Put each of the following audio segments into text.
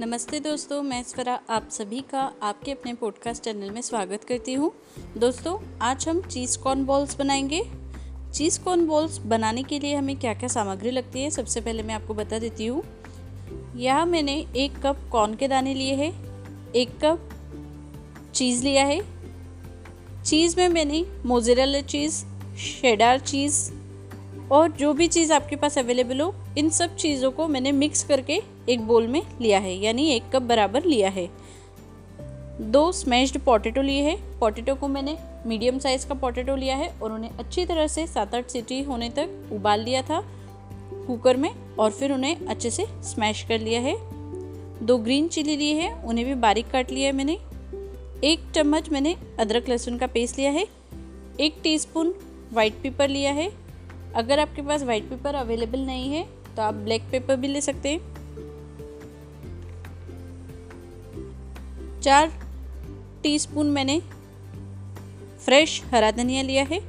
नमस्ते दोस्तों, मैं स्वरा आप सभी का आपके अपने पॉडकास्ट चैनल में स्वागत करती हूँ। दोस्तों, आज हम चीज़ कॉर्न बॉल्स बनाएँगे। चीज़ कॉर्न बॉल्स बनाने के लिए हमें क्या क्या सामग्री लगती है, सबसे पहले मैं आपको बता देती हूँ। यहाँ मैंने एक कप कॉर्न के दाने लिए हैं, एक कप चीज़ लिया है। चीज़ में मैंने मोजरेला चीज़ शेडार चीज़ और जो भी चीज़ आपके पास अवेलेबल हो, इन सब चीज़ों को मैंने मिक्स करके एक बोल में लिया है, यानी एक कप बराबर लिया है। दो स्मैश्ड पोटैटो लिए हैं। पोटैटो को मैंने मीडियम साइज़ का पोटैटो लिया है और उन्हें अच्छी तरह से सात आठ सीटी होने तक उबाल लिया था कुकर में और फिर उन्हें अच्छे से स्मैश कर लिया है। दो ग्रीन चिली लिए हैं, उन्हें भी बारीक काट लिया है मैंने। एक चम्मच मैंने अदरक लहसुन का पेस्ट लिया है। एक टीस्पून वाइट पेपर लिया है। अगर आपके पास वाइट पेपर अवेलेबल नहीं है तो आप ब्लैक पेपर भी ले सकते हैं। चार टीस्पून मैंने फ्रेश हरा धनिया लिया है।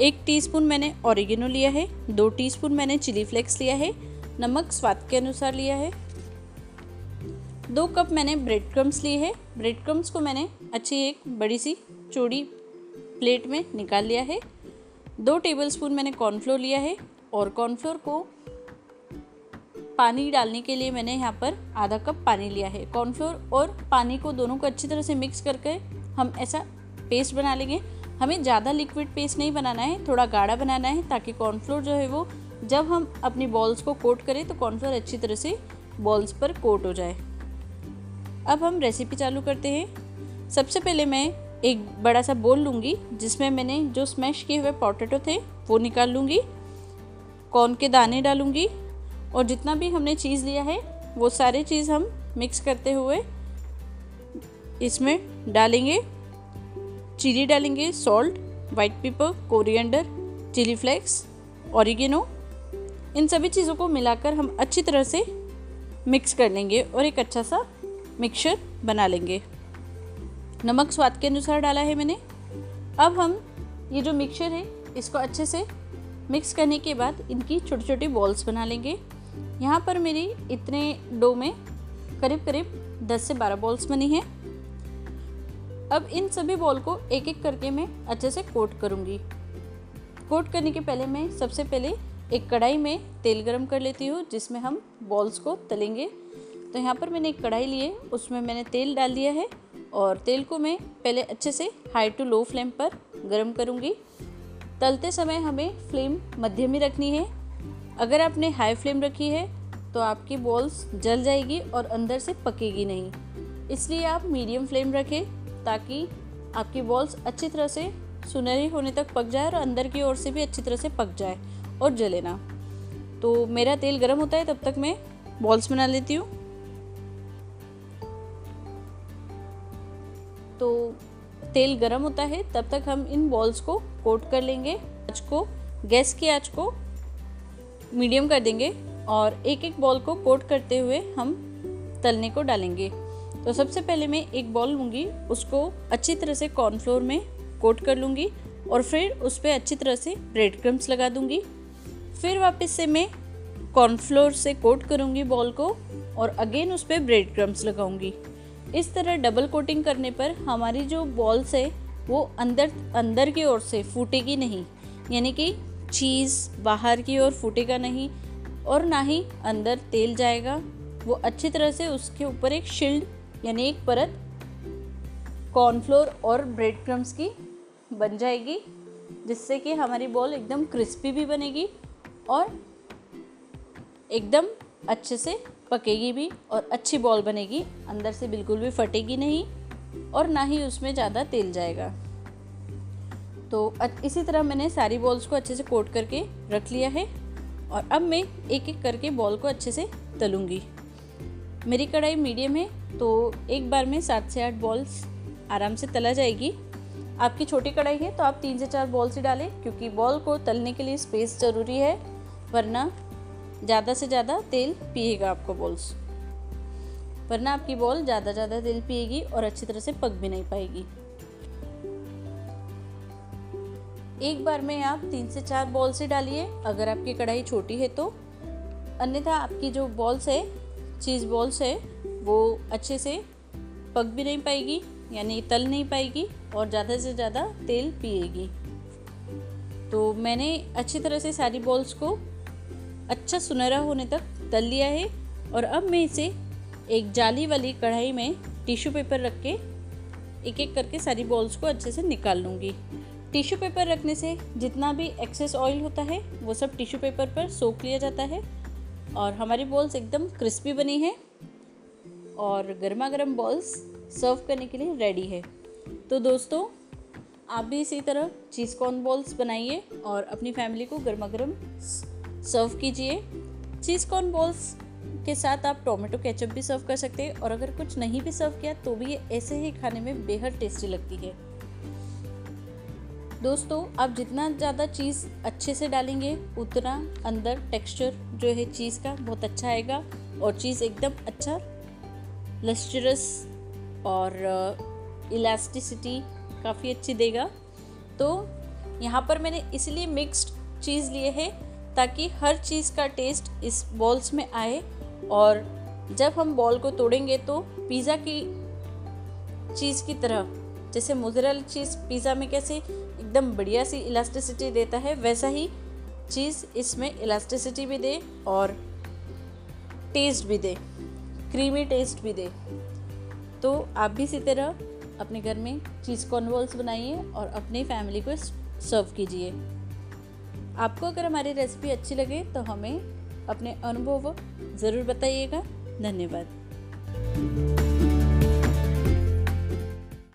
एक टीस्पून मैंने ऑरिगेनो लिया है। दो टीस्पून मैंने चिली फ्लेक्स लिया है। नमक स्वाद के अनुसार लिया है। दो कप मैंने ब्रेड क्रम्स लिए हैं। ब्रेड क्रम्स को मैंने अच्छी एक बड़ी सी चौड़ी प्लेट में निकाल लिया है। दो टेबलस्पून मैंने कॉर्नफ्लोर लिया है और कॉर्नफ्लोर को पानी डालने के लिए मैंने यहाँ पर आधा कप पानी लिया है। कॉर्नफ्लोर और पानी को दोनों को अच्छी तरह से मिक्स करके हम ऐसा पेस्ट बना लेंगे। हमें ज़्यादा लिक्विड पेस्ट नहीं बनाना है, थोड़ा गाढ़ा बनाना है ताकि कॉर्नफ्लोर जो है वो जब हम अपनी बॉल्स को कोट करें तो कॉर्नफ्लोर अच्छी तरह से बॉल्स पर कोट हो जाए। अब हम रेसिपी चालू करते हैं। सबसे पहले मैं एक बड़ा सा बोल लूँगी, जिसमें मैंने जो स्मैश किए हुए पोटैटो थे, वो निकाल लूँगी कॉर्न के दाने डालूँगी, और जितना भी हमने चीज़ लिया है, वो सारे चीज़ हम मिक्स करते हुए इसमें डालेंगे। चिली डालेंगे salt white pepper coriander chilli flakes oregano इन सभी चीज़ों को मिलाकर हम अच्छी तरह से मिक्स कर लेंगे और एक अच्छा सा मिक्सचर बना लेंगे। नमक स्वाद के अनुसार डाला है मैंने। अब हम ये जो मिक्सचर है, इसको अच्छे से मिक्स करने के बाद इनकी छोटी छोटी बॉल्स बना लेंगे। यहाँ पर मेरी इतने डो में करीब करीब 10 से 12 बॉल्स बनी हैं। अब इन सभी बॉल को एक एक करके मैं अच्छे से कोट करूँगी। कोट करने के पहले मैं सबसे पहले एक कढ़ाई में तेल गरम कर लेती हूँ, जिसमें हम बॉल्स को तलेंगे। तो यहाँ पर मैंने एक कढ़ाई ली है, उसमें मैंने तेल डाल दिया है। और तेल को मैं पहले अच्छे से हाई टू लो फ्लेम पर गर्म करूँगी। तलते समय हमें फ्लेम मध्यम ही रखनी है। अगर आपने हाई फ्लेम रखी है तो आपकी बॉल्स जल जाएगी और अंदर से पकेगी नहीं। इसलिए आप मीडियम फ्लेम रखें ताकि आपकी बॉल्स अच्छी तरह से सुनहरी होने तक पक जाए और अंदर की ओर से भी अच्छी तरह से पक जाए और जले ना। तो मेरा तेल गर्म होता है, तब तक मैं बॉल्स बना लेती हूँ। तो तेल गर्म होता है, तब तक हम इन बॉल्स को कोट कर लेंगे। आँच को गैस की आँच को मीडियम कर देंगे और एक एक बॉल को कोट करते हुए हम तलने को डालेंगे। तो सबसे पहले मैं एक बॉल लूँगी, उसको अच्छी तरह से कॉर्नफ्लोर में कोट कर लूँगी और फिर उस पर अच्छी तरह से ब्रेड क्रम्स लगा दूँगी। फिर वापस से मैं कॉर्नफ्लोर से कोट करूँगी बॉल को और अगेन उस पर ब्रेड क्रम्स लगाऊँगी। इस तरह डबल कोटिंग करने पर हमारी जो बॉल्स है, वो अंदर अंदर की ओर से फूटेगी नहीं। यानी कि चीज़ बाहर की ओर फूटेगा नहीं और ना ही अंदर तेल जाएगा। वो अच्छी तरह से उसके ऊपर एक शिल्ड यानी एक परत कॉर्नफ्लोर और ब्रेड क्रम्स की बन जाएगी, जिससे कि हमारी बॉल एकदम क्रिस्पी भी बनेगी और एकदम अच्छे से पकेगी भी और अच्छी बॉल बनेगी, अंदर से बिल्कुल भी फटेगी नहीं और ना ही उसमें ज़्यादा तेल जाएगा। तो इसी तरह मैंने सारी बॉल्स को अच्छे से कोट करके रख लिया है और अब मैं एक एक करके बॉल को अच्छे से तलूँगी। मेरी कढ़ाई मीडियम है तो एक बार में सात से आठ बॉल्स आराम से तला जाएगी। आपकी छोटी कढ़ाई है तो आप तीन से चार बॉल्स ही डालें, क्योंकि बॉल को तलने के लिए स्पेस ज़रूरी है, वरना ज़्यादा से ज़्यादा तेल पिएगा आपको बॉल्स वरना आपकी बॉल ज़्यादा ज़्यादा तेल पिएगी और अच्छी तरह से पक भी नहीं पाएगी। एक बार में आप तीन से चार बॉल्स ही डालिए। अगर आपकी कढ़ाई छोटी है तो। अन्यथा आपकी जो बॉल्स है चीज़ बॉल्स है, वो अच्छे से पक भी नहीं पाएगी, यानी तल नहीं पाएगी और ज़्यादा से ज़्यादा तेल पिएगी। तो मैंने अच्छी तरह से सारी बॉल्स को अच्छा सुनहरा होने तक तल लिया है और अब मैं इसे एक जाली वाली कढ़ाई में टिश्यू पेपर रख के एक एक करके सारी बॉल्स को अच्छे से निकाल लूँगी। टिश्यू पेपर रखने से जितना भी एक्सेस ऑयल होता है, वो सब टिश्यू पेपर पर सोख लिया जाता है और हमारी बॉल्स एकदम क्रिस्पी बनी है और गर्मा गर्म बॉल्स सर्व करने के लिए रेडी है। तो दोस्तों, आप भी इसी तरह चीज़ कॉर्न बॉल्स बनाइए और अपनी फैमिली को गर्मा गर्म सर्व कीजिए। चीज़ कॉर्न बॉल्स के साथ आप टोमेटो केचप भी सर्व कर सकते हैं और अगर कुछ नहीं भी सर्व किया तो भी ये ऐसे ही खाने में बेहद टेस्टी लगती है। दोस्तों, आप जितना ज़्यादा चीज़ अच्छे से डालेंगे, उतना अंदर टेक्सचर जो है चीज़ का बहुत अच्छा आएगा और चीज़ एकदम अच्छा लस्टरस और इलास्टिसिटी काफ़ी अच्छी देगा। तो यहाँ पर मैंने इसलिए मिक्स्ड चीज़ लिए है ताकि हर चीज़ का टेस्ट इस बॉल्स में आए और जब हम बॉल को तोड़ेंगे तो पिज़्ज़ा की चीज़ की तरह, जैसे मोजरेला चीज़ पिज़्ज़ा में कैसे एकदम बढ़िया सी इलास्टिसिटी देता है, वैसा ही चीज़ इसमें इलास्टिसिटी भी दे और टेस्ट भी दे क्रीमी टेस्ट भी दे। तो आप भी इसी तरह अपने घर में चीज़ कॉर्नवॉल्स बनाइए और अपनी फैमिली को सर्व कीजिए। आपको अगर हमारी रेसिपी अच्छी लगे तो हमें अपने अनुभव ज़रूर बताइएगा। धन्यवाद।